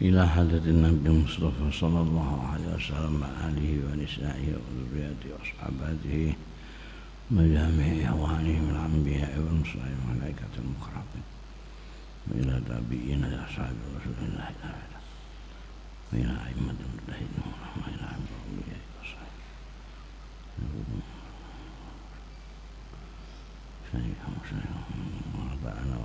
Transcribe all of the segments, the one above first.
إلى حضرة النبي المصطفى صلى الله عليه وسلم مع آله ونسائه وذريته وأصحابته مجامع إخوانه من الأنبياء والمرسلين والملائكة المقربين وإلى تابعين لأصحاب رسول الله تعالى وإلى أئمة المجتهدين وإلى أئمة الأنبياء والصالحين شيخ وشيخ وآباءنا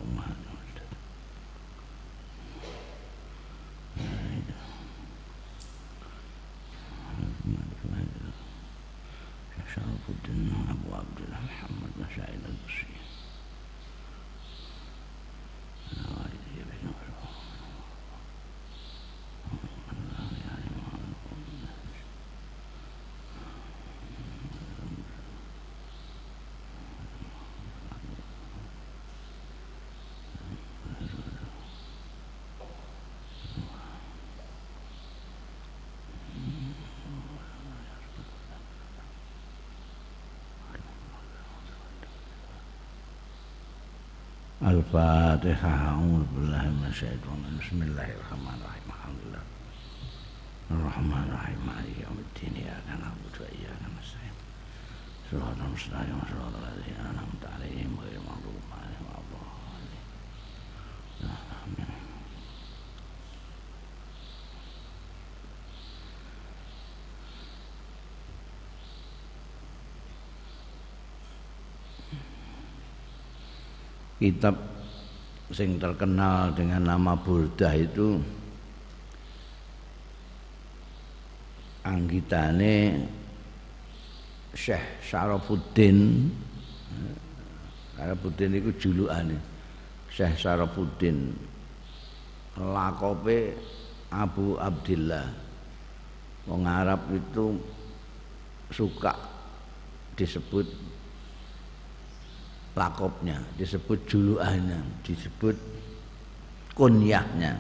الفاتحة. أعوذ بالله من الشيطان. بسم الله الرحمن الرحيم. الحمد لله. الرحمن الرحيم. مالك يوم الدين. إياك نعبد وإياك نستعين. صراط المستقيم. صراط الذين أنعمت عليهم غير المغضوب عليهم kitab sing terkenal dengan nama Burdah itu anggitane Syekh Syarafuddin. Syarafuddin itu julukane Syekh Syarafuddin. Lakope Abu Abdillah. Wong Arab itu suka disebut lakopnya, disebut julukannya, disebut kunyahnya.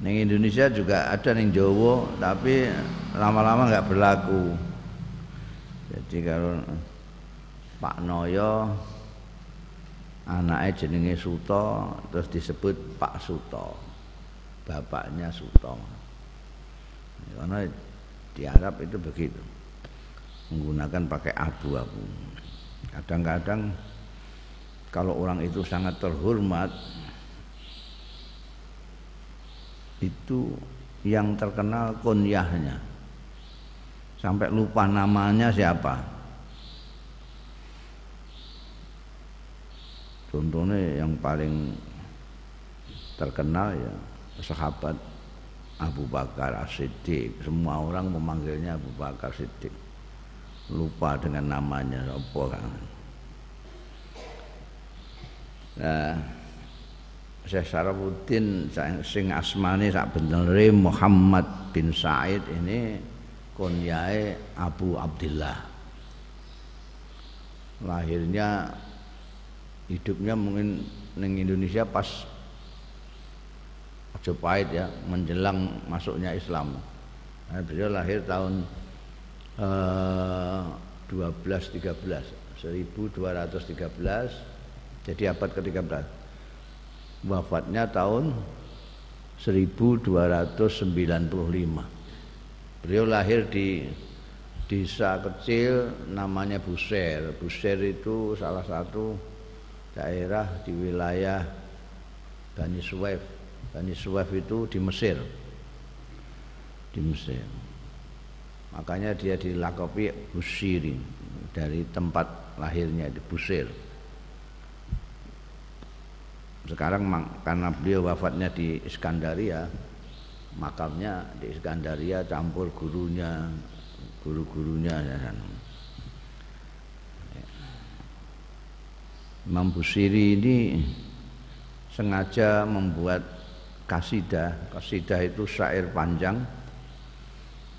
Neng Indonesia juga ada neng Jawa, tapi lama-lama nggak berlaku. Jadi kalau Pak Noyo anaknya jenenge Suto terus disebut Pak Suto. Bapaknya Suto. Karena di Arab itu begitu. Menggunakan pakai abu-abu Kadang-kadang kalau orang itu sangat terhormat itu yang terkenal kunyahnya sampai lupa namanya siapa. Contohnya yang paling terkenal ya sahabat Abu Bakar As-Siddiq. Semua orang memanggilnya Abu Bakar Siddiq lupa dengan namanya apa kan nah Syekh Sarafuddin sing asmane sak benere Muhammad bin Said ini kunyae Abu Abdullah lahirnya hidupnya mungkin neng Indonesia pas Majapahit ya menjelang masuknya Islam. Nah, beliau lahir tahun 1213 1213 jadi abad ke-13 wafatnya tahun 1295 beliau lahir di desa kecil namanya Buser. Buser itu salah satu daerah di wilayah Bani Suwaif Bani Suwaif itu di Mesir. Di Mesir makanya dia dilakopi Busiri dari tempat lahirnya di Busir. Sekarang karena beliau wafatnya di Iskandaria makamnya di Iskandaria campur gurunya guru-gurunya ya kan. Imam Busiri ini sengaja membuat kasidah kasidah itu syair panjang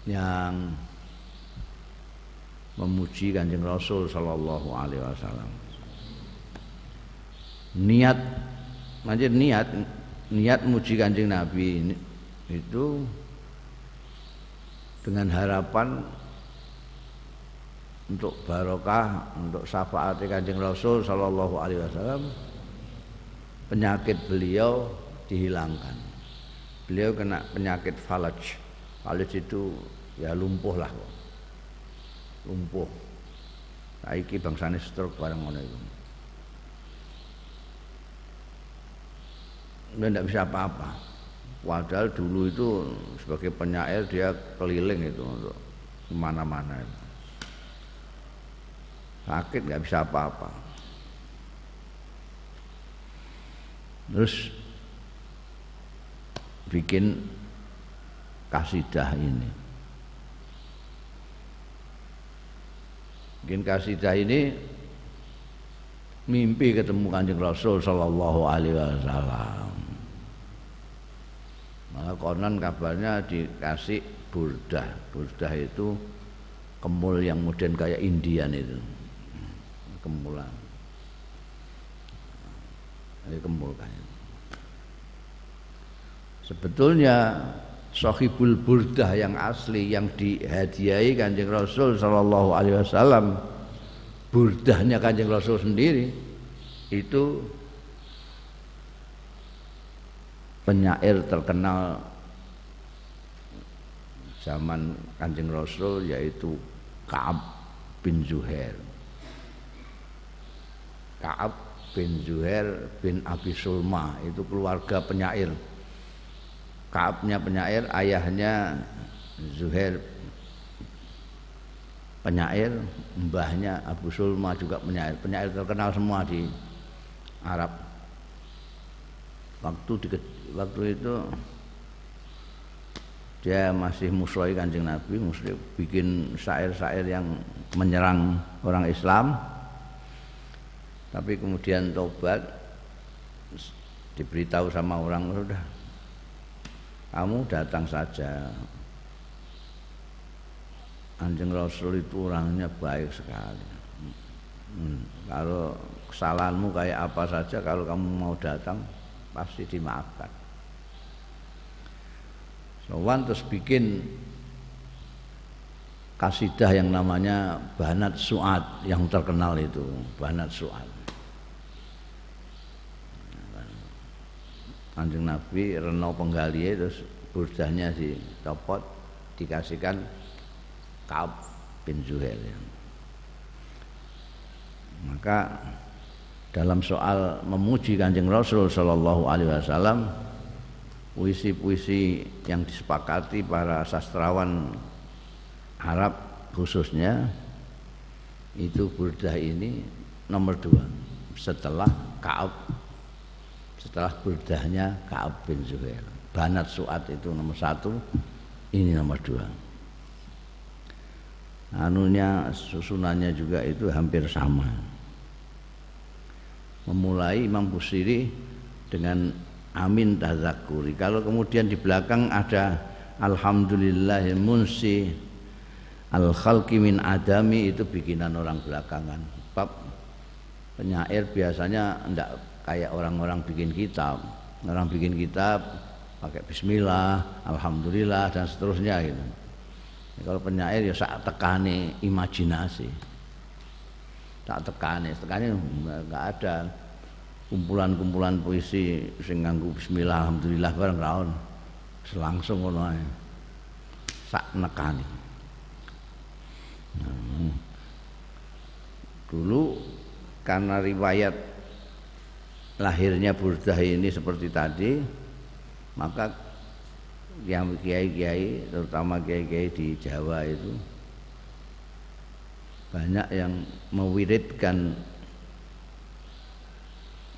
yang memuji Kanjeng Rasul sallallahu alaihi wasallam. Niat macam niat niat muji Kanjeng Nabi itu dengan harapan untuk barokah, untuk syafaat Kanjeng Rasul sallallahu alaihi wasallam penyakit beliau dihilangkan beliau kena penyakit falaj falaj itu ya lumpuh lah lumpuh. Saiki bangsane stroke bareng ngono itu dia tidak bisa apa-apa. Padahal dulu itu sebagai penyair dia keliling itu untuk ke mana-mana itu. Sakit nggak bisa apa-apa. Terus bikin kasidah ini. Bikin kasidah ini mimpi ketemu kanjeng Rasul Sallallahu Alaihi Wasallam. Maka konon kabarnya dikasih burdah. Burdah itu kemul yang modern kayak Indian itu. Kemulan. Ini kemul kayak. Sebetulnya Sohibul Burdah yang asli yang dihadiahi kanjeng Rasul Sallallahu Alaihi Wasallam. Burdahnya kanjeng Rasul sendiri. Itu penyair terkenal zaman kanjeng Rasul yaitu Kaab bin Zuhair. Kaab bin Zuhair bin Abi Sulma itu keluarga penyair Kaabnya penyair ayahnya Zuhair penyair mbahnya Abu Sulma juga penyair. Penyair terkenal semua di Arab. Waktu di, waktu itu dia masih musuhi kanjeng Nabi muslim bikin syair-syair yang menyerang orang Islam. Tapi kemudian tobat diberitahu sama orang sudah kamu datang saja Anjing Rasul itu orangnya baik sekali. Hmm, kalau kesalahanmu kayak apa saja, kalau kamu mau datang pasti dimaafkan. Sowan terus bikin kasidah yang namanya Banat Suad yang terkenal itu Banat Suad. Anjing Nabi Reno Penggali terus burdahnya dicopot dikasihkan Ka'ab bin Zuhair. Maka dalam soal memuji Kanjeng Rasul sallallahu alaihi wasallam puisi-puisi yang disepakati para sastrawan Arab khususnya itu burdah ini nomor dua setelah Kaab setelah burdahnya Kaab bin Zuhair. Banat Suat itu nomor satu ini nomor dua. Anunya susunannya juga itu hampir sama. Memulai Imam Busiri dengan amin tazakuri. Kalau kemudian di belakang ada alhamdulillah munsi al khalqi min adami itu bikinan orang belakangan. Bab penyair biasanya tidak kayak orang-orang bikin kitab. Orang bikin kitab pakai bismillah alhamdulillah dan seterusnya gitu. Kalau penyair ya sak tekane imajinasi. Tak tekane tekane enggak ada. Kumpulan-kumpulan puisi sing nganggo bismillah alhamdulillah bareng raon selangsung ngono ae. Sak nekani. Nah, dulu karena riwayat lahirnya burdah ini seperti tadi maka yang kiai-kiai terutama kiai-kiai di Jawa itu banyak yang mewiridkan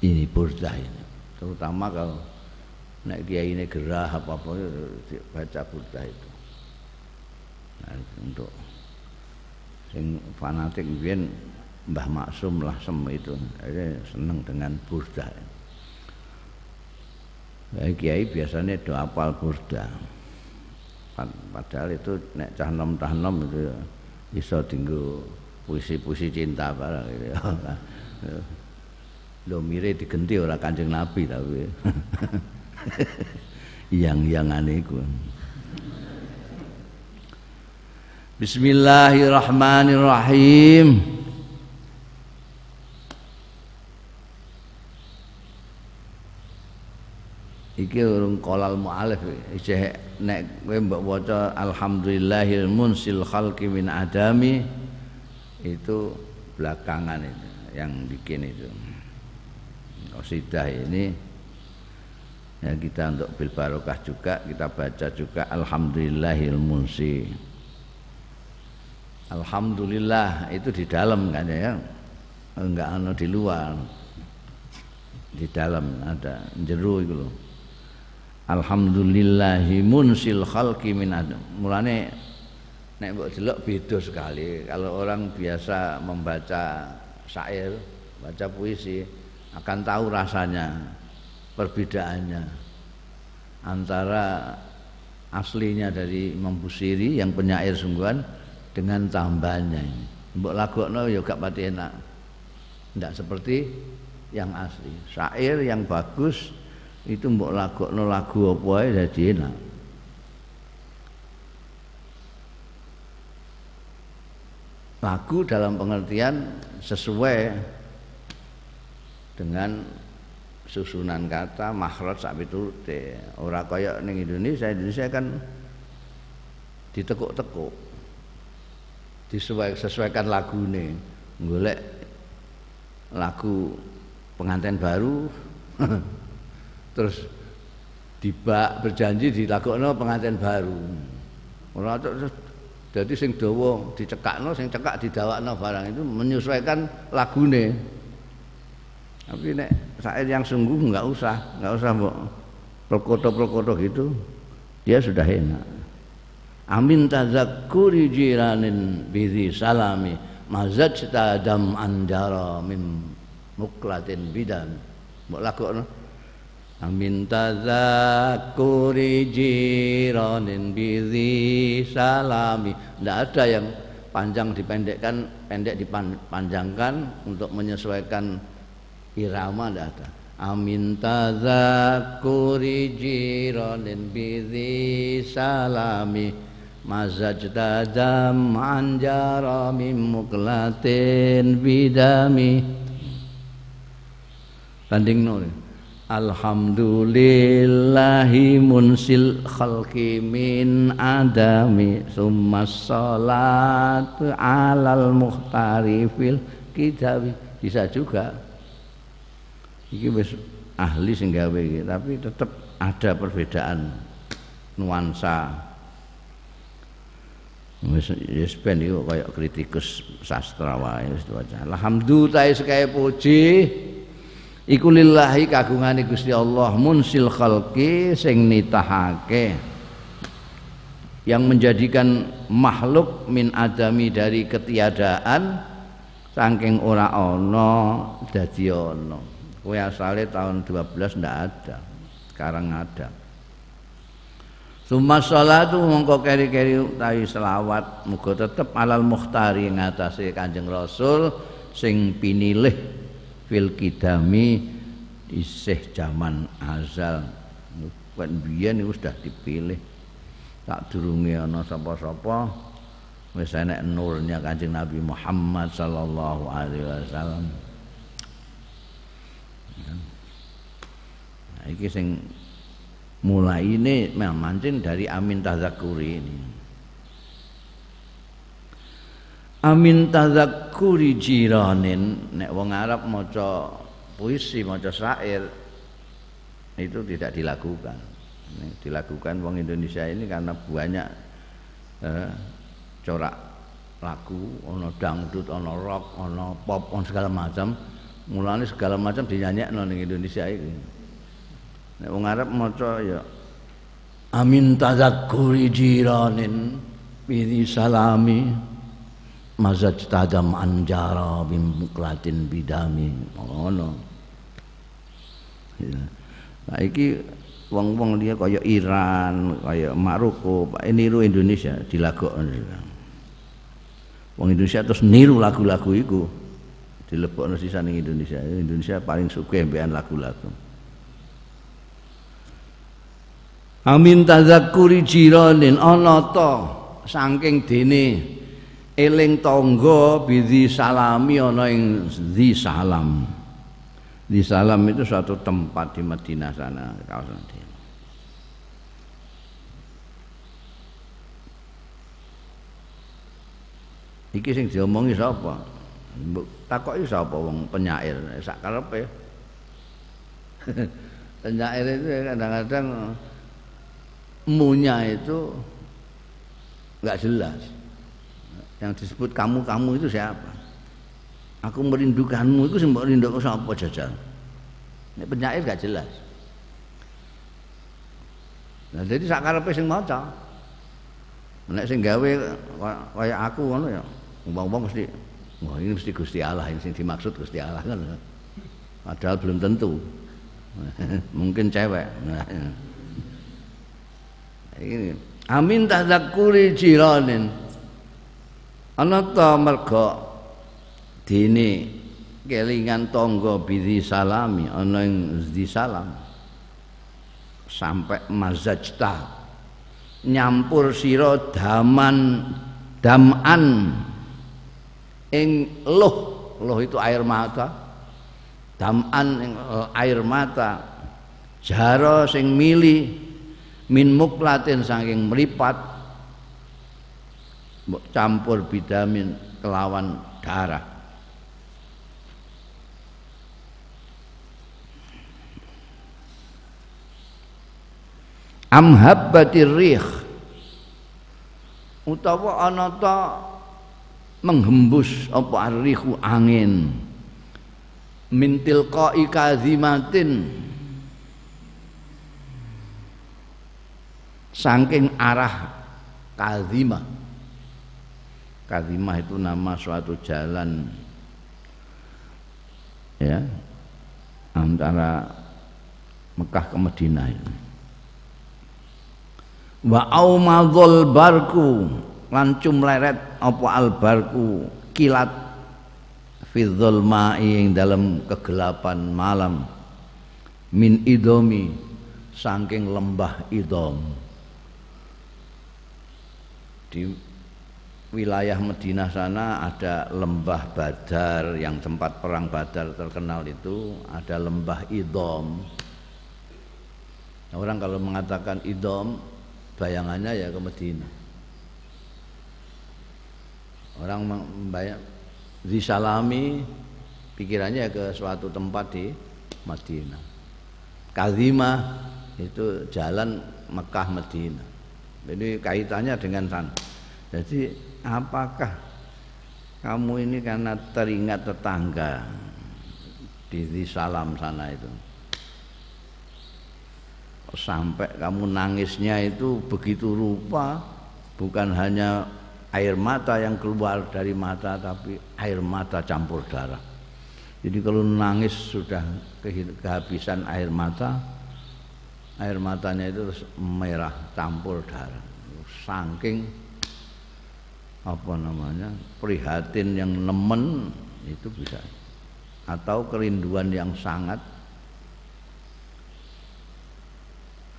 ini burdah ini. Terutama kalau naik kiai ini gerah apa apa baca burdah itu. Nah, untuk sing fanatik biyen Mbah Maksum lah sem itu Jadi seneng dengan burdah kiai biasanya doa apal burdah padahal itu nek cah nom cah nom itu bisa tinggu puisi-puisi cinta barang gitu ya. Lo mire digenti ora Kanjeng Nabi tapi. yang aneh iku. Bismillahirrahmanirrahim. Iki urung qalal mualif. Isih nek kowe mbok waca alhamdulillahil munsil khalqi min adami itu belakangan itu yang bikin itu. Qasidah ini ya kita untuk bil barokah juga kita baca juga alhamdulillahil munsi. Alhamdulillah itu di dalam kan ya? Enggak ana di luar. Di dalam ada jeru itu loh alhamdulillahi munsil khalqi min adam mulane nek mbok delok beda sekali kalau orang biasa membaca syair baca puisi akan tahu rasanya perbedaannya antara aslinya dari Imam Busiri yang penyair sungguhan dengan tambahannya ini. Mbok lagokno ya gak pati enak. Tidak seperti yang asli. Syair yang bagus itu mbok lagokno lagu apa ae dadi enak. Lagu dalam pengertian sesuai dengan susunan kata makhraj sak piturute ora kaya ning Indonesia. Indonesia kan ditekuk-tekuk. Disesuaikan sesuaikan lagune. Golek lagu pengantin baru terus dibak berjanji dilakokno pengantin baru. Ora jadi sing dawa dicekakno sing cekak didawakno barang itu menyesuaikan lagune. Tapi nek syair yang sungguh nggak usah nggak usah mbok prokoto-prokoto gitu dia sudah enak. Amin tazakkuri jiranin bizi salami mazaj tadam anjara mim muklatin bidan. Mbok lakokno amin tazakkuri jiranin bizi salami. Ndak ada yang panjang dipendekkan pendek dipanjangkan untuk menyesuaikan irama tidak ada. Amin tazakuri jiranin bidhi salami. Mazajda dam anjara min muklatin bidami. Tanding nol Alhamdulillahi munsil khalqi min adami summa salatu alal muhtari fil kitabi bisa juga. Iki wis ahli sing gawe iki tapi tetap ada perbedaan nuansa. Wis wis ben iku kaya kritikus sastra wae wis waca alhamdulillah sekaya puji iku lillahi kagungane Gusti Allah munsil khalqi sing nitahake yang menjadikan makhluk min adami dari ketiadaan saking ora ana dadi ana Kue asalnya tahun 12 ndak ada. Sekarang ada. Suma salatu mongko keri-keri utawi selawat muga tetep alal mukhtari ngatasi Kanjeng Rasul sing pinilih fil kidami isih zaman azal. Kan biyen iku sudah dipilih. Tak durunge ana sapa-sapa wis enek nurnya Kanjeng Nabi Muhammad sallallahu alaihi wasallam. Nah, iki sing mulai ini mancing dari amin tazakuri ini amin tazakuri jiranin nek wong Arab maca puisi maca syair itu tidak dilakukan. Ini dilakukan wong Indonesia ini karena banyak eh, corak lagu ono dangdut ono rock ono pop ono segala macam. Mulane segala macam dinyanyikan ning Indonesia ini Nek wong Arab maca ya Amin tazakkuri jiranin Bini salami Mazaj tadam anjara Bimklatin bidami Ngono ya. Nah iki wong-wong dia kaya Iran, kaya Maroko, niru Indonesia dilagokno. Wong Indonesia terus niru lagu-lagu iku. Dilebokno sisa ning Indonesia. Indonesia paling suka mbekan lagu-lagu. Amin tadzakuri jiranin ana ta saking dene eling tangga bidhi salami ana ing zi salam. Di Salam itu suatu tempat di Madinah sana, kawasan Madinah. Iki sing diomongi sapa? Takoki sapa wong penyair sak karepe. penyair itu kadang-kadang munya itu enggak jelas. Yang disebut kamu-kamu itu siapa? Aku merindukanmu itu sing mbok rindukan sapa jajal? Nek penyair enggak jelas. Nah, jadi sak karepe sing maca. Nek sing gawe kaya aku ngono ya Umpama mesti wah ini mesti Gusti Allah ini yang dimaksud Gusti Allah kan. Padahal belum tentu. Mungkin cewek. Nah, ini amin tadzakuri jiranin. Ana ta merga dene kelingan tangga bidi salami ana ing di salam. Sampai mazajta nyampur sira daman daman ing luh luh itu air mata. Daman ing eh, air mata. Jaro sing mili min muklatin saking meripat campur bidamin kelawan darah. Amhabbatir rih. Utawa ana ta menghembus apa arihu angin. Mintil qai kazimatin. Saking arah kazimah kazimah itu nama suatu jalan. Ya. Antara Mekah ke Madinah wa aumadul barku. Lan cumleret apa albarku kilat fi dzulma'i ing dalam kegelapan malam. Min idomi. Saking lembah idom. Di wilayah Madinah sana ada lembah Badar yang tempat perang Badar terkenal itu ada lembah Idom. Orang kalau mengatakan Idom bayangannya ya ke Madinah orang banyak disalami pikirannya ke suatu tempat di Madinah Kazimah itu jalan Mekah Madinah jadi kaitannya dengan sana. Jadi apakah kamu ini karena teringat tetangga di Salam sana itu sampai kamu nangisnya itu begitu rupa bukan hanya air mata yang keluar dari mata tapi air mata campur darah. Jadi kalau nangis sudah kehabisan air mata, air matanya itu merah campur darah. Saking apa namanya prihatin yang nemen itu bisa atau kerinduan yang sangat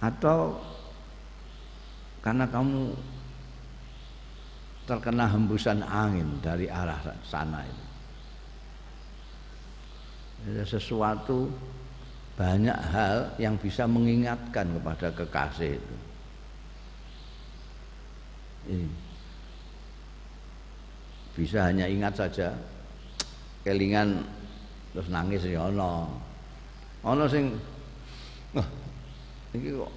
atau karena kamu terkena hembusan angin dari arah sana itu. Ada sesuatu banyak hal yang bisa mengingatkan kepada kekasih itu. Bisa hanya ingat saja. Kelingan terus nangis ya ono. Ono sing ini kok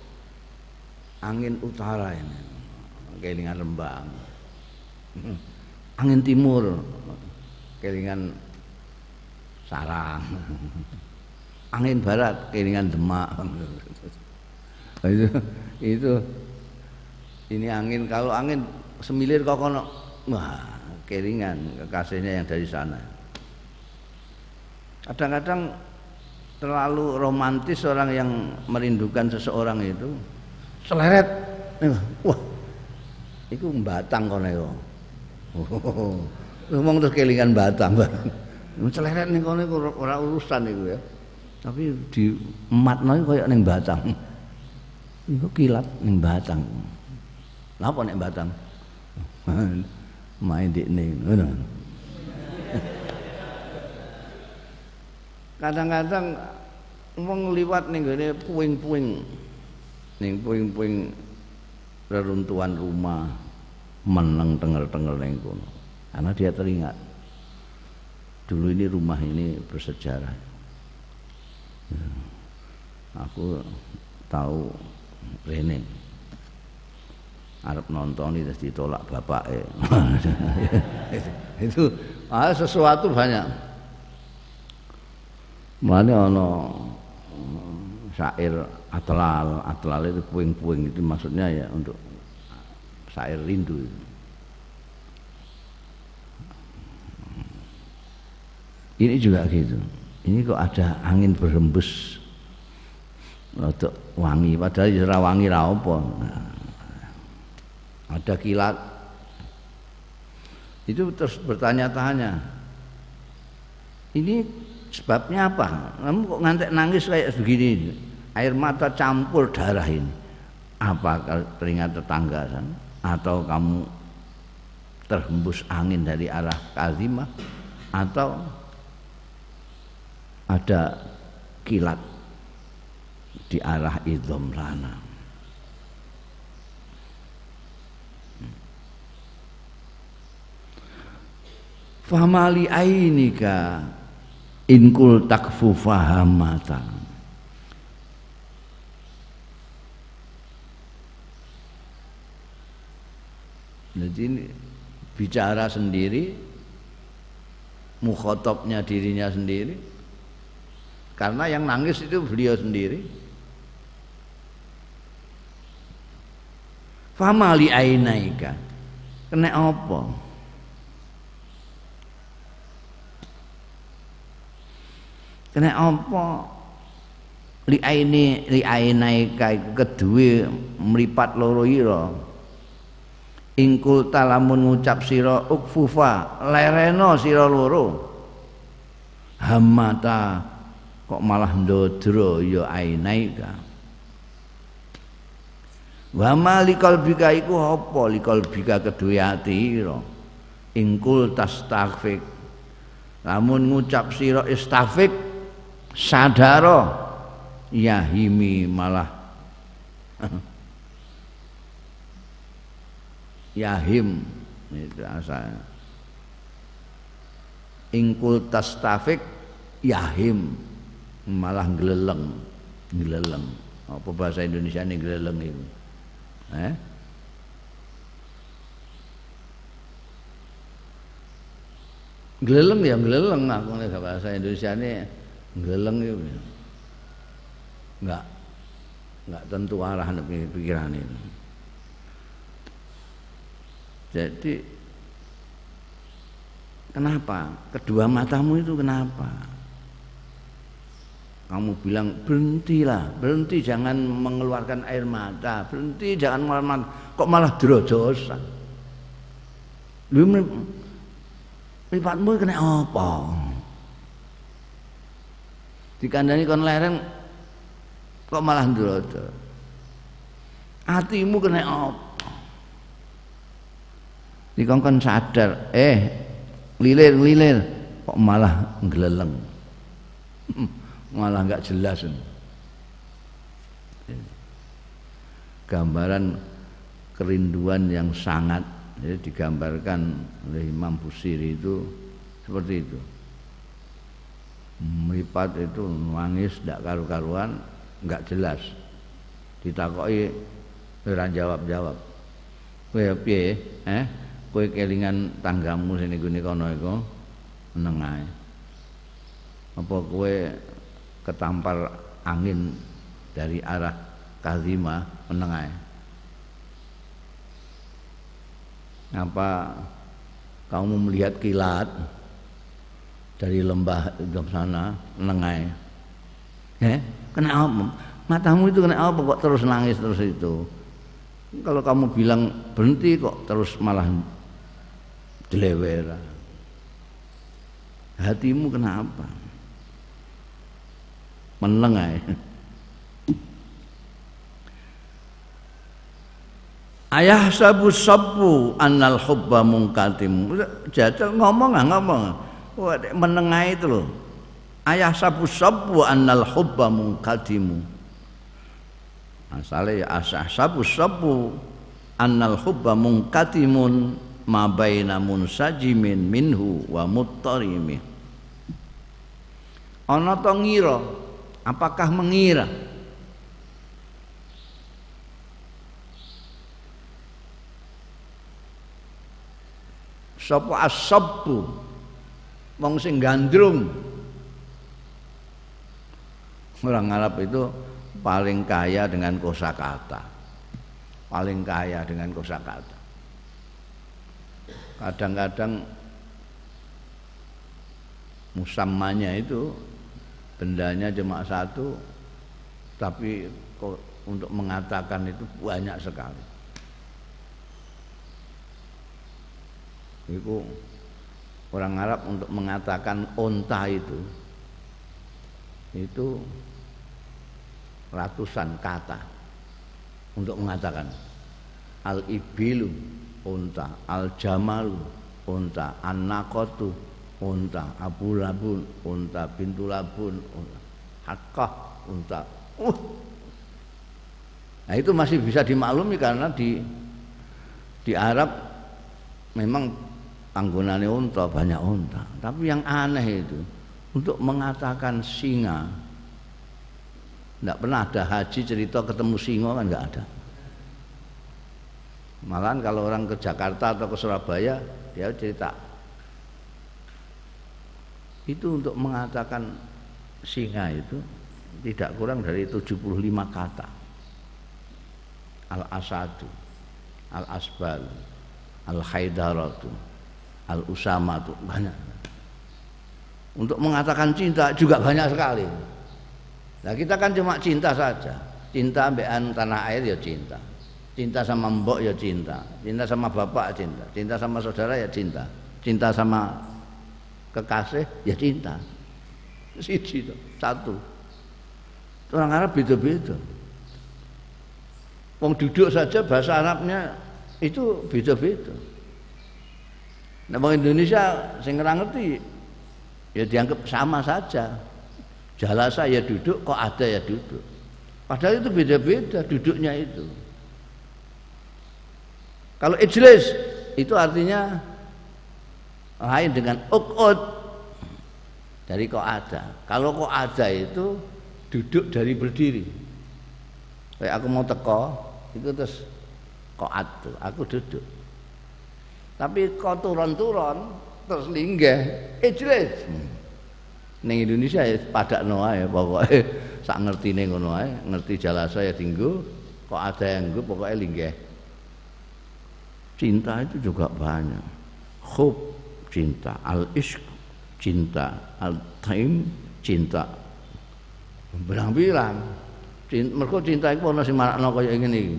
angin utara ini? Kelingan Rembang. Angin timur. Kelingan sarang. Angin barat kelingan demak. Itu itu. Ini angin kalau angin semilir kok kono wah kelingan kekasihnya yang dari sana kadang-kadang terlalu romantis orang yang merindukan seseorang itu seleret wah itu batang kono Ngomong terus kelingan batang. Celeret ning kono ora urusan iku ya. Tapi di ematno koyo ning batang. Iku kilat ning batang. Lha apa nek batang? Main di ngono. kadang-kadang wong liwat ning gone puing-puing ning puing-puing reruntuhan rumah meneng tengel-tengel ning kono karena dia teringat dulu ini rumah ini bersejarah ya. aku tahu Rene Arab nonton itu ditolak bapak itu ah, sesuatu banyak. Mana ono syair atlal. Atlal itu puing-puing itu maksudnya ya untuk syair rindu itu. ini juga gitu. Ini kok ada angin berhembus. Untuk wangi padahal ya wangi ra apa. Nah, ada kilat. Itu terus bertanya-tanya ini sebabnya apa? Kamu kok ngantek nangis kayak begini? Air mata campur darah ini. Apa teringat tetangga sana? Atau kamu terhembus angin dari arah kazimah? Atau ada kilat di arah idom sana famali ainika inkul takfu fahamata jadi ini bicara sendiri mukhotobnya dirinya sendiri karena yang nangis itu beliau sendiri. Famali ainaika kena apa kena apa? Li aini li ainai kai kedue mripat loro ira. Ingkul talamun ngucap sira ukfufa lereno sira loro. Hamata kok malah ndodro ya ainaika wa malikal bika iku apa? Likal bika kedue ati ira. Ingkul tastaghfir lamun ngucap sira istaghfir sadaro yahimi malah. Yahim. Itu asalnya ingkul tastafik yahim. Malah geleleng geleleng apa bahasa Indonesia ini geleleng itu? Eh? geleleng ya geleleng aku bahasa Indonesia ini geleng itu enggak enggak tentu arah pikiran ini. Jadi kenapa? Kedua matamu itu kenapa? Kamu bilang berhentilah berhenti jangan mengeluarkan air mata berhenti jangan malah kok malah drojosan lu mripatmu kena apa dikandani kon lereng kok malah ndrodo? Atimu kena apa? Dikongkon sadar eh lilir lilir kok malah ngeleleng? Malah nggak jelas. Gambaran kerinduan yang sangat jadi digambarkan oleh Imam Busiri itu seperti itu meripat itu nangis tidak karu-karuan nggak jelas. Ditakoki ora jawab-jawab. Kowe piye eh? Kowe kelingan tanggamu sini gune kono iku? Meneng apa kowe ketampar angin dari arah Kazima? Meneng ae. Apa kamu melihat kilat dari lembah ke sana nengai eh kena apa? Matamu itu kena apa kok terus nangis terus itu? Kalau kamu bilang berhenti kok terus malah dilewer. Hatimu kenapa menengai. Ayah sabu sabu annal hubba mungkatim. Jajal ngomong nggak ngomong. Menengah itu loh. ayah sabu sabu annal hubba mungkadimu asale ya asah sabu sabu annal hubba mungkatimun ma baina munsajimin minhu wa muttarimi. Ana to ngira? Apakah mengira? Sapa asabbu wong sing gandrung. Orang Arab itu paling kaya dengan kosakata. Paling kaya dengan kosakata. Kadang-kadang musamanya itu bendanya cuma satu tapi untuk mengatakan itu banyak sekali. Itu orang Arab untuk mengatakan onta itu itu ratusan kata untuk mengatakan al ibilu unta al jamalu unta an nakotu unta abu labun unta bintu labun unta hakah uh. nah itu masih bisa dimaklumi karena di di Arab memang panggonane unta banyak unta. Tapi yang aneh itu untuk mengatakan singa tidak pernah ada haji cerita ketemu singa kan nggak ada. Malahan kalau orang ke Jakarta atau ke Surabaya dia cerita. Itu untuk mengatakan singa itu tidak kurang dari 75 kata. Al-asadu al-asbal al-haidaratu. al usama itu banyak. Untuk mengatakan cinta juga banyak sekali. Nah kita kan cuma cinta saja. Cinta ambekan tanah air ya cinta. Cinta sama mbok ya cinta. Cinta sama bapak cinta. Cinta sama saudara ya cinta. Cinta sama kekasih ya cinta. Siji satu. Orang Arab beda-beda. Wong duduk saja bahasa Arabnya itu beda-beda Nah, bang Indonesia saya ngerti ya dianggap sama saja. Jalasa ya duduk, kok ada ya duduk. Padahal itu beda-beda duduknya itu. Kalau ijlis itu artinya lain dengan ukut dari kok ada. Kalau kok ada itu duduk dari berdiri. Kayak aku mau teko itu terus kok ada, aku duduk. Tapi kau turun-turun terus linggah ijlis. Hmm. Ning Indonesia ya padakno ae pokoke sak ngertine ngono ae, ngerti jalasa ya tinggu, kok ada yang gue pokoknya linggah. Cinta itu juga banyak. Khub cinta, al-ishq cinta, al-taim cinta. Bilang-bilang. Mereka cinta itu ana sing marakno kaya ngene iki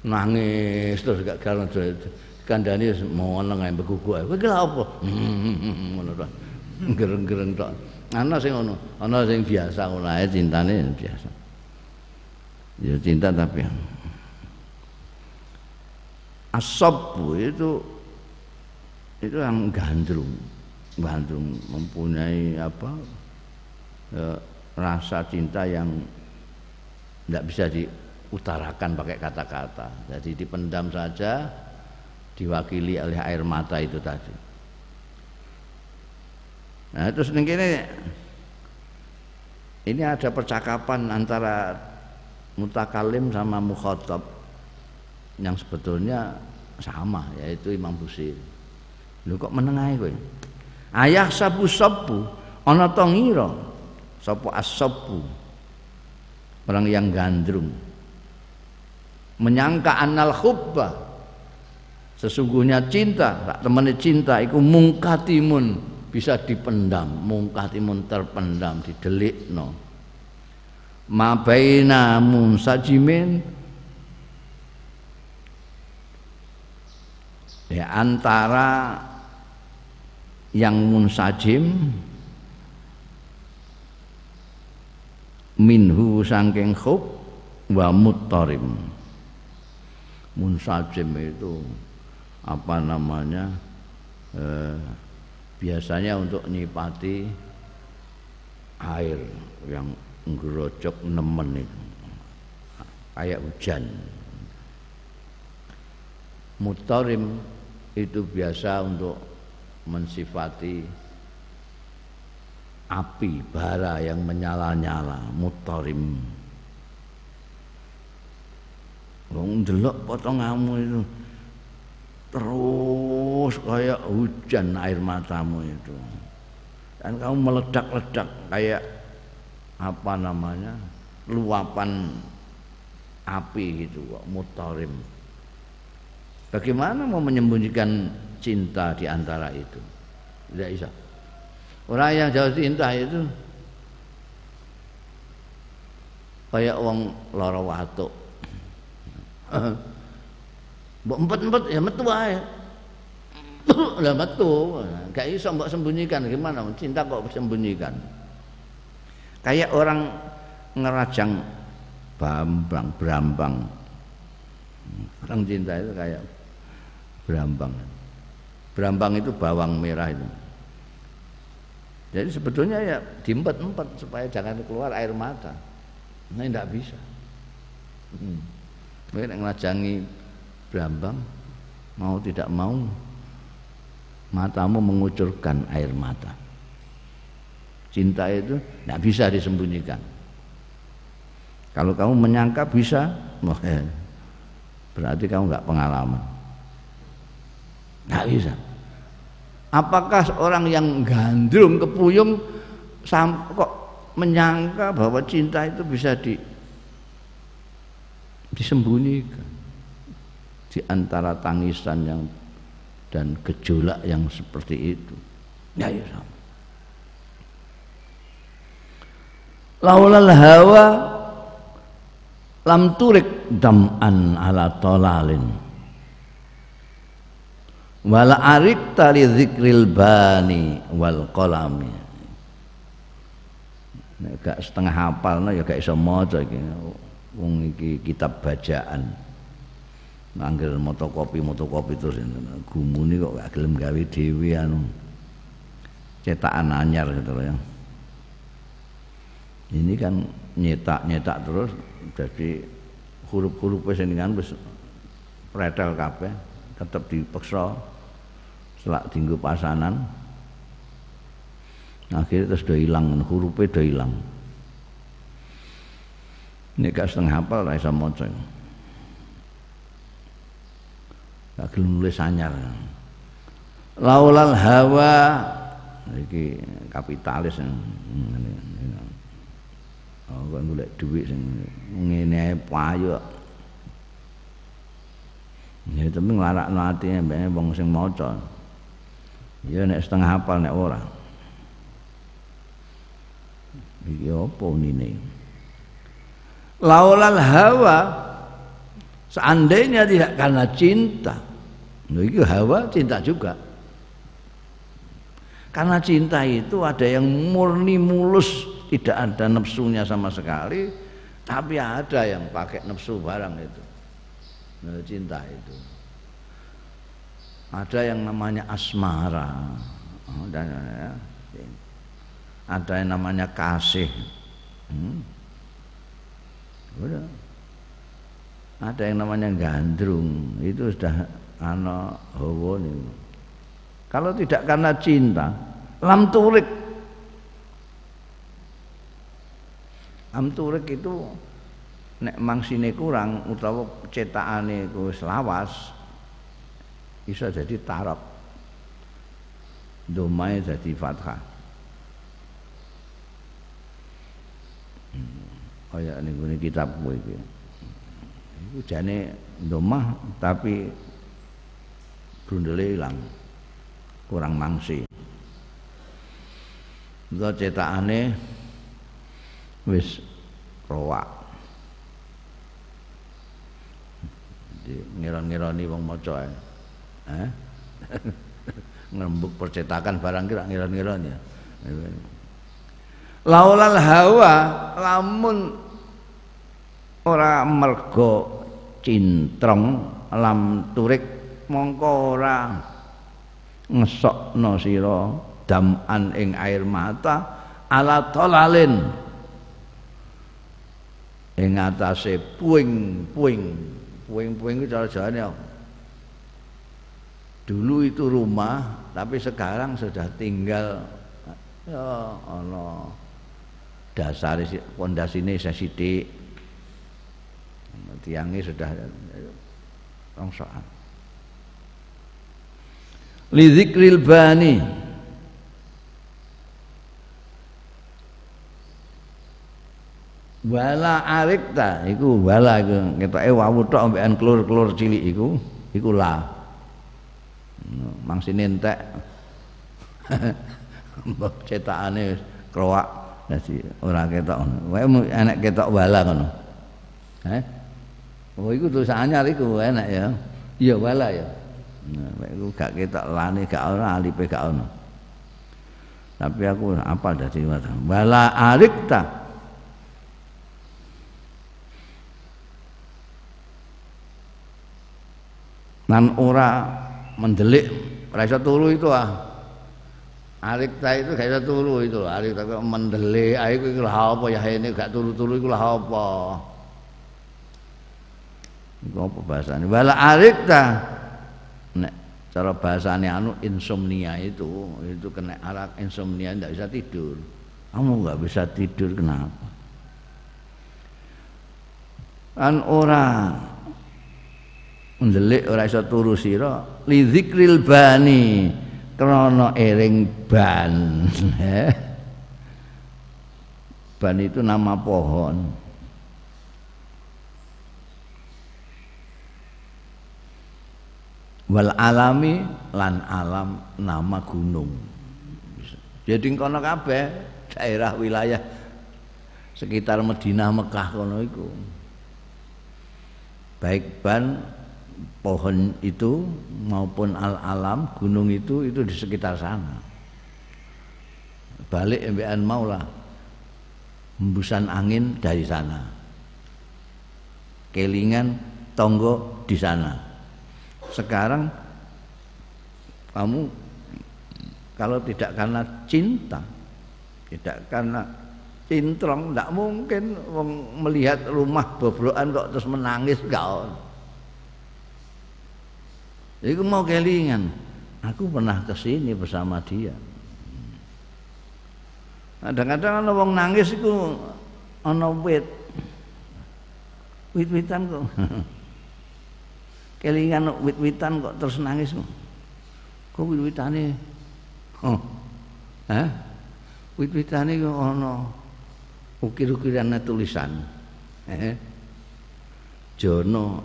nangis terus gak karena kandani mau nang ae beguguk ae. Kowe apa? Ngono to. Gereng-gereng tok. Ana sing ngono, ana sing biasa ngono ae cintane biasa. Ya cinta tapi asab itu itu yang gandrung gandrung mempunyai apa ya, rasa cinta yang tidak bisa di utarakan pakai kata-kata. Jadi dipendam saja diwakili oleh air mata itu tadi. Nah, terus ini ini ada percakapan antara mutakalim sama mukhotob yang sebetulnya sama yaitu Imam Busir. Lu kok menengahi kowe? Ayah sabu-sabu ana to ngira sapa orang yang gandrung menyangka anal khubba. Sesungguhnya cinta tak temani cinta itu mungkatimun. Bisa dipendam mungkatimun terpendam didelik no mabaina munsajimin. Ya antara yang munsajim minhu sangking khub wa muttarim munsajim itu apa namanya eh, biasanya untuk nyipati air yang ngerocok nemen itu. Kayak hujan. Mutarim itu biasa untuk mensifati api bara yang menyala-nyala. Mutarim Wong delok potonganmu itu terus kayak hujan air matamu itu. Dan kamu meledak-ledak kayak apa namanya? luapan api gitu mutarim. Bagaimana mau menyembunyikan cinta di antara itu? Tidak bisa. Orang yang jauh cinta itu kayak wong lara watuk. Mbok empet-empet ya metu wae. Lah metu, gak iso mbok sembunyikan gimana? Cinta kok sembunyikan. Kayak orang ngerajang bambang, berambang. Orang cinta itu kayak berambang. Berambang itu bawang merah itu. Jadi sebetulnya ya diempet-empet supaya jangan keluar air mata. Nah, tidak bisa. Hmm. Mungkin ngelajangi berambang mau tidak mau matamu mengucurkan air mata. Cinta itu tidak bisa disembunyikan. Kalau kamu menyangka bisa, berarti kamu nggak pengalaman. Nggak bisa. Apakah orang yang gandrung kepuyung kok menyangka bahwa cinta itu bisa di disembunyikan di antara tangisan yang dan gejolak yang seperti itu. Ya ya sama. Laulal hawa lam turik dam'an ala tolalin wala arik tali zikril bani wal nek gak setengah hafal no, ya gak iso maca iki wong iki kitab bacaan. Manggil motokopi motokopi terus gumuni kok gak gelem gawe dhewe anu. Cetakan anyar gitu loh ya. Ini kan nyetak nyetak terus jadi huruf-huruf sing kan wis pretel kabeh tetap dipaksa selak tinggu pasanan. Akhirnya terus udah hilang hurufnya udah hilang ini gak setengah hafal lah sama maca. Gak gelem nulis anyar. Laulal hawa iki kapitalis oh kan golek duit sing ngene ae payu ya tapi nglarakno atine mbek wong sing maca. Ya nek setengah hafal nek ora. Iki apa unine laulal hawa. Seandainya tidak karena cinta. Nah, itu hawa cinta juga. Karena cinta itu ada yang murni mulus. Tidak ada nafsunya sama sekali. Tapi ada yang pakai nafsu barang itu. Nah, cinta itu. Ada yang namanya asmara. Oh, ya, ada yang namanya kasih. Hmm. Ada yang namanya gandrung. Itu sudah anak hawa kalau tidak karena cinta lam turik. Lam turik itu nek mangsine kurang utawa cetakane ku lawas bisa jadi tarab domai jadi fathah. Hmm. Kayak ini gini kitab gue itu itu jane domah tapi brundele hilang kurang mangsi. Itu cetakane wis roak ngiron-ngironi wong maca eh? ngembuk percetakan barang kira ngiron-ngiron ya laulal hawa lamun ora mergo cintrong lam turik mongko ora ngesokno sira dam'an ing air mata ala tolalin. Ing atase puing-puing puing-puing itu cara jawane dulu itu rumah tapi sekarang sudah tinggal. Ya ana dasar pondasine sithik. Tiangnya sudah rongsokan. Li dzikril bani. Wala arikta iku wala iku ketoke wawu tok ambekan klur-klur cilik iku iku la. Mangsine entek. Mbok cetakane kroak dadi ora ketok ngono. Wae enek ketok wala ngono. Eh oh iku tulisan anyar iku enak ya. Iya wala ya. Nah iku gak ketok lane gak ora alipe gak ono. Tapi aku apa dadi wala arikta. Nan ora mendelik ora iso turu itu ah arik ta itu gak iso turu itu arik ta mendelik. Ae iku lha apa ya? Ini gak turu-turu iku lha apa? Iku apa bahasane? Wala arik ta. Nek cara bahasane anu insomnia itu itu kena arak insomnia ndak bisa tidur. Kamu nggak bisa tidur kenapa? Kan orang ndelik ora iso turu sira. Li dzikril bani krana ering ban. Ban itu nama pohon. Wal alami lan alam nama gunung. Jadi kono kabeh daerah wilayah sekitar Madinah Mekah kono iku. Baik ban pohon itu maupun al-alam gunung itu itu di sekitar sana. Balik MBN maulah hembusan angin dari sana. Kelingan tonggo di sana. Sekarang kamu kalau tidak karena cinta tidak karena cintrong tidak mungkin melihat rumah bobrokan kok terus menangis enggak Iku mau kelingan. Aku pernah ke sini bersama dia. Kadang-kadang ana wong nangis iku ana wit. Wit-witan kok. kelingan wit-witan kok terus nangis. Kok wit-witane? Oh. Hah? Wit-witane kok ana ukir-ukiran tulisan. Eh. Jono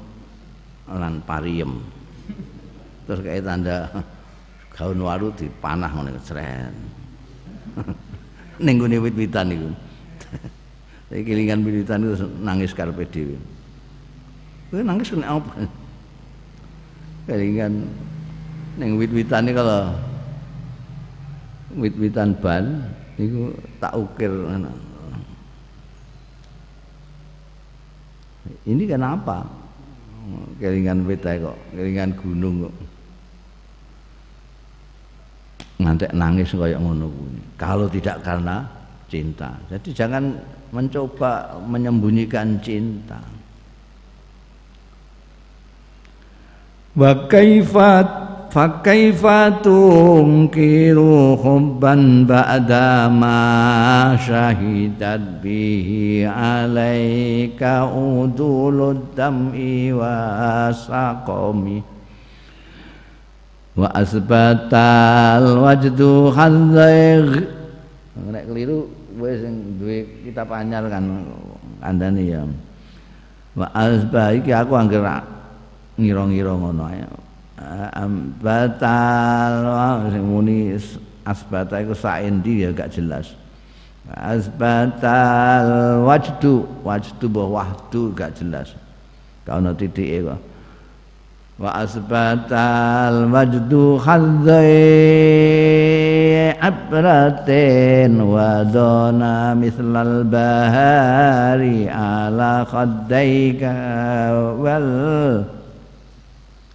lan Pariem terus kayak tanda gaun waru dipanah ngene keceren ning gone wit-witan Saya kelingan wit-witan nangis karepe dhewe. Kowe nangis kena apa? Kelingan ning wit-witane kalau wit-witan ban niku tak ukir ini kenapa? Kelingan wit kok kelingan gunung kok ngantek nangis kayak ngono Kalau tidak karena cinta. Jadi jangan mencoba menyembunyikan cinta. Wa kaifat fa kaifa tunkiru hubban ba'da ma syahidat bihi alaika udulud dam'i wa asbatal wajdu hadzair nek keliru wis sing duwe kitab anyar kan kandhane ya. Wa asbah iki aku anggere ngira-ngira ngono ae. Batal sing muni asbata iku saendi ya gak jelas. Asbatal wajdu wajdu bahwa wahdu gak jelas. Kau titik kok wa asbatal majdu khadzai abratin wa dona mislal bahari ala khaddaika wal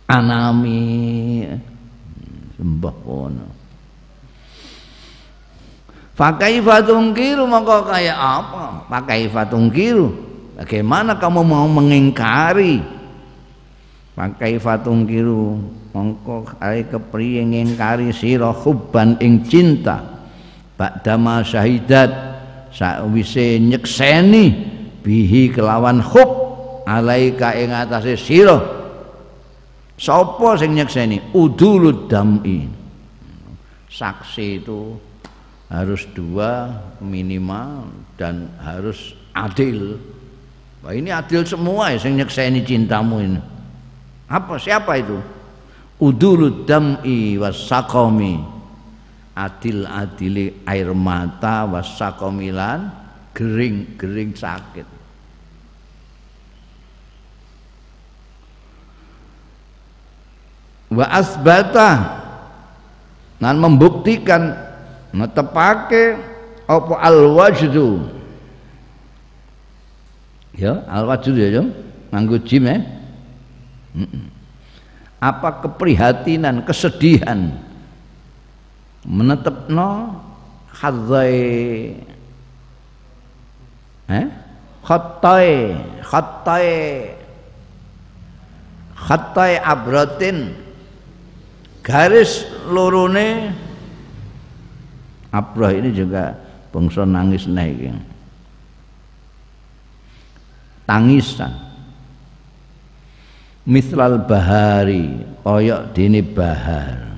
anami sembah kono Pakai fatungkiru maka kayak apa? Pakai fatungkiru. Bagaimana kamu mau mengingkari? Pakai fatungkiru mongko kaya kepriye ngingkari sira hubban ing cinta. Ba'dama syahidat sakwise nyekseni bihi kelawan hub alaika ing atase sira. Sapa sing nyekseni? Udulud dam'i. Saksi itu harus dua minimal dan harus adil. Wah ini adil semua ya sing nyekseni cintamu ini. Apa siapa itu? Udulud dam'i wasaqami. Adil adili air mata wasaqamilan gering-gering sakit. Wa asbata dan membuktikan netepake apa al wajdu ya al wajdu ya yo nganggo jim ya apa keprihatinan kesedihan? Menetepno hadzai eh? Khattai khattai. Khattai abratin. Garis lorone. Abrah ini juga bangsa nangis naik tangisan mislal bahari oyok dini bahar.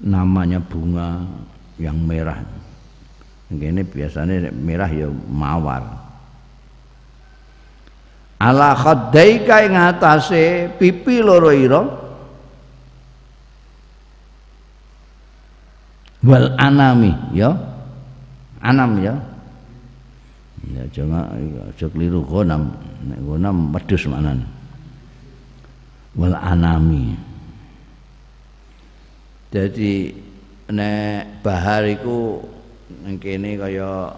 Namanya bunga yang merah. Ini biasanya merah ya mawar. Ala khaddaika ing atase pipi loro ira. Wal anami ya. Anam ya ya jangan aja keliru gonam. Nek gonam wedhus manan wal anami. Jadi nek bahar iku ning kene kaya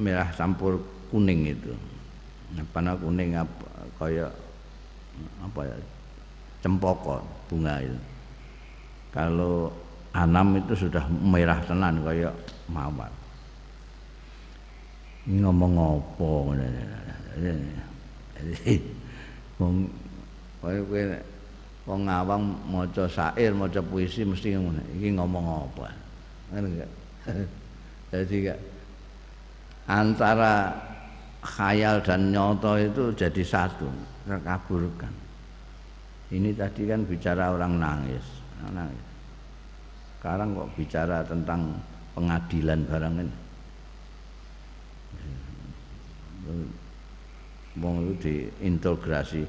merah campur kuning itu. Panah kuning apa kaya apa ya cempoko bunga itu. Kalau anam itu sudah merah tenan kaya mawar ini ngomong apa wong kaya kowe wong ngawang maca syair maca puisi mesti ngono. Iki ngomong apa ngene enggak jadi gak antara khayal dan nyoto itu jadi satu terkaburkan. Ini tadi kan bicara orang nangis. Nangis. Sekarang kok bicara tentang pengadilan barang ini mau itu diintegrasi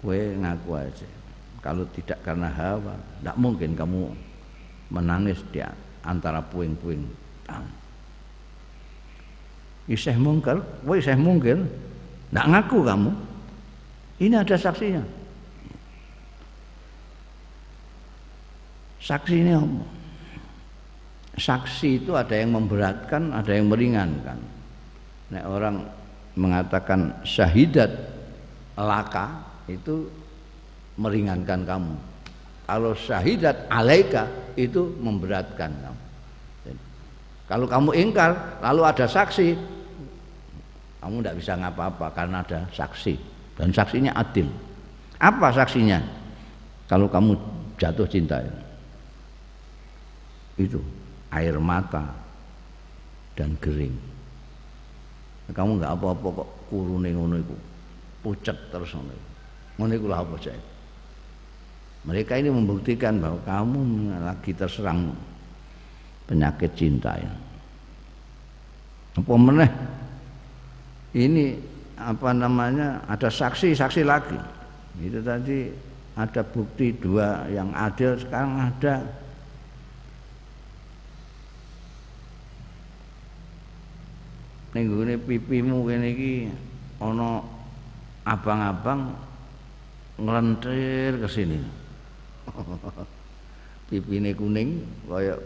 kue ngaku aja kalau tidak karena hawa tidak mungkin kamu menangis di antara puing-puing iseh mungkar, woi iseh mungkir, nggak ngaku kamu. Ini ada saksinya. Saksi ini apa? Saksi itu ada yang memberatkan, ada yang meringankan. Nah, orang mengatakan syahidat laka itu meringankan kamu. Kalau syahidat alaika itu memberatkan kamu. Kalau kamu ingkar, lalu ada saksi, kamu tidak bisa ngapa-apa karena ada saksi dan saksinya adil. Apa saksinya? Kalau kamu jatuh cinta itu air mata dan gering. Kamu nggak apa-apa kok kurune ngono iku. Pucet terus ngono. Ngono iku apa saya? Mereka ini membuktikan bahwa kamu lagi terserang penyakit cinta ya. Apa meneh ini apa namanya ada saksi-saksi lagi itu tadi ada bukti dua yang adil sekarang ada ini pipimu kene iki ana abang-abang nglentir ke sini pipine kuning kaya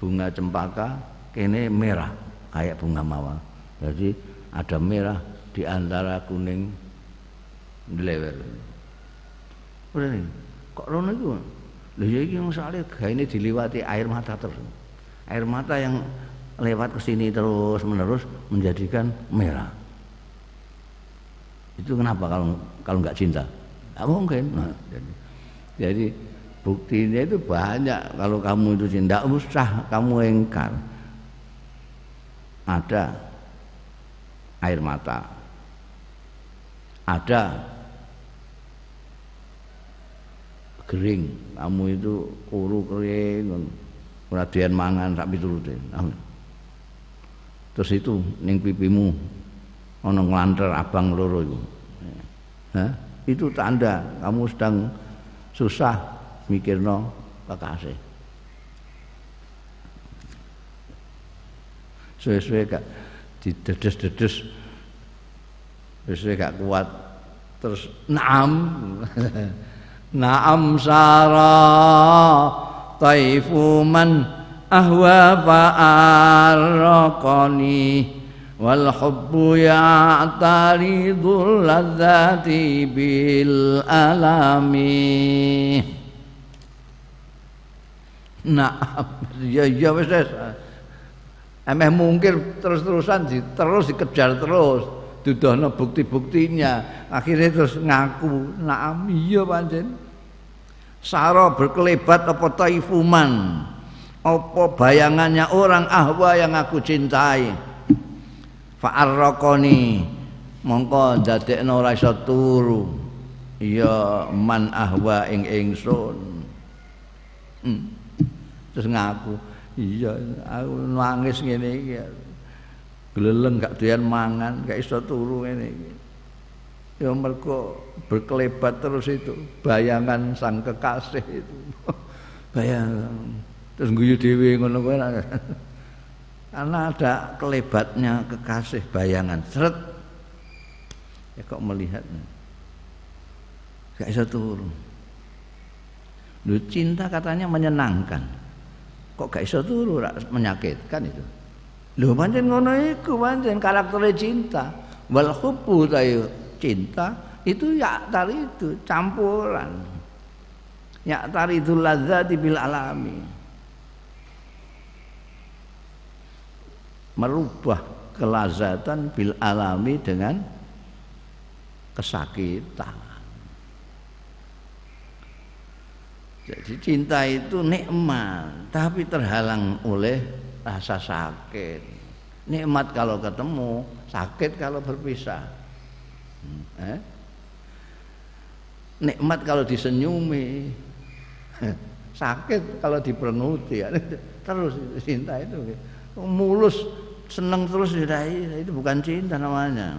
bunga cempaka kene merah kayak bunga mawar jadi ada merah di antara kuning lewer. Udah nih. kok rono iku lho ya iki soalnya gaene diliwati air mata terus air mata yang lewat ke sini terus menerus menjadikan merah. Itu kenapa kalau kalau nggak cinta? Nggak mungkin. Nah, jadi, jadi buktinya itu banyak. Kalau kamu itu cinta usah kamu engkar. Ada air mata. Ada kering. Kamu itu kuru kering perhatian mangan sak piturute terus itu ning pipimu ana nglanter abang loro iku. Hah? itu tanda kamu sedang susah mikirno kekasih. Suwe-suwe gak didedes-dedes suwe gak kuat terus naam. Naam sara taifu man ahwa fa'arraqani wal hubbu ya'taridul ladzati bil alami Naam. Ya ya wis emeh mungkin terus-terusan terus dikejar terus dudono bukti-buktinya. Akhirnya terus ngaku naam iya pancen saro berkelebat apa taifuman apa bayangannya orang ahwa yang aku cintai? Fa'arraqani. Mongko dadekno ora iso turu. Ya man ahwa ing ingsun. Hmm. terus ngaku iya aku nangis ngene iki. Gleleng gak doyan mangan gak iso turu ngene iki. Ya mergo berkelebat terus itu bayangan sang kekasih itu. Bayangan terus guyu dhewe ngono kuwi karena ada kelebatnya kekasih bayangan. Seret. Ya kok melihat. Gak iso turu Lu cinta katanya menyenangkan. Kok gak iso turu menyakitkan itu? Lho pancen ngono iku pancen karakter cinta. Wal hubbu tayo cinta itu ya tari itu campuran. Ya tari itu ladzati bil alami merubah kelazatan bil alami dengan kesakitan Jadi cinta itu nikmat, tapi terhalang oleh rasa sakit. Nikmat kalau ketemu, sakit kalau berpisah. Hmm, eh? Nikmat kalau disenyumi, sakit kalau dipernuti. Terus cinta itu mulus seneng terus itu bukan cinta namanya.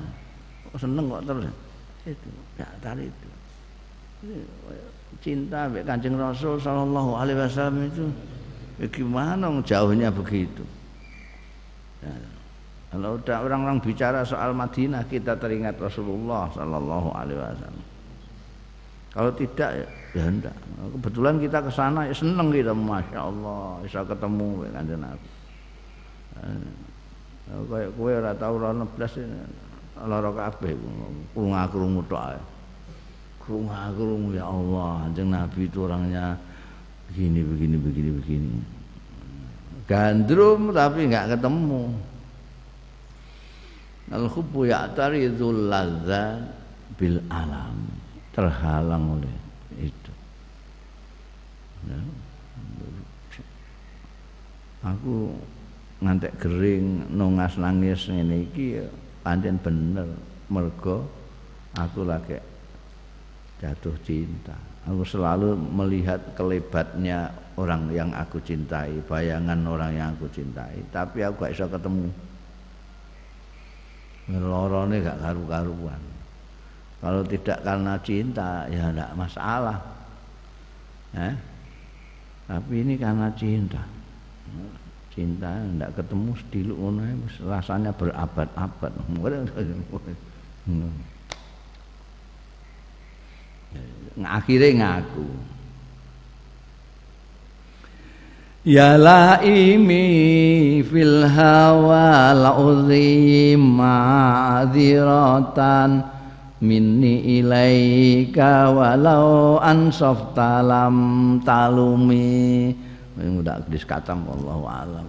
Seneng kok terus itu ya tadi itu cinta sampai Kanjeng Rasul sallallahu alaihi wasallam itu ya gimana jauhnya begitu. Ya. Kalau udah orang-orang bicara soal Madinah kita teringat Rasulullah sallallahu alaihi wasallam. Kalau tidak ya, ya enggak. Kebetulan kita ke sana ya seneng kita Masya Allah bisa ketemu dengan Kanjeng Nabi. Ya, kayak kowe ora tau ora neblas lara kabeh krungu-krungu tok ae. Krungu ya Allah anjing Nabi itu orangnya begini begini begini begini. Gandrum tapi nggak ketemu. Al hubbu ya'taridul ladzat bil alam. Terhalang oleh itu. Ya. aku ngantek gering nongas nangis ngene iki ya bener mergo aku lagi jatuh cinta. Aku selalu melihat kelebatnya orang yang aku cintai, bayangan orang yang aku cintai, tapi aku gak bisa ketemu. Ngelorone gak karu-karuan. Kalau tidak karena cinta ya tidak masalah. Eh? Tapi ini karena cinta. Cinta tidak ketemu sediluk rasanya berabad-abad. akhirnya ngaku Ya laimi fil hawa la'udhi ma'adhiratan minni ilaika walau ansaf talam talumi mudah dis katam wallahu alam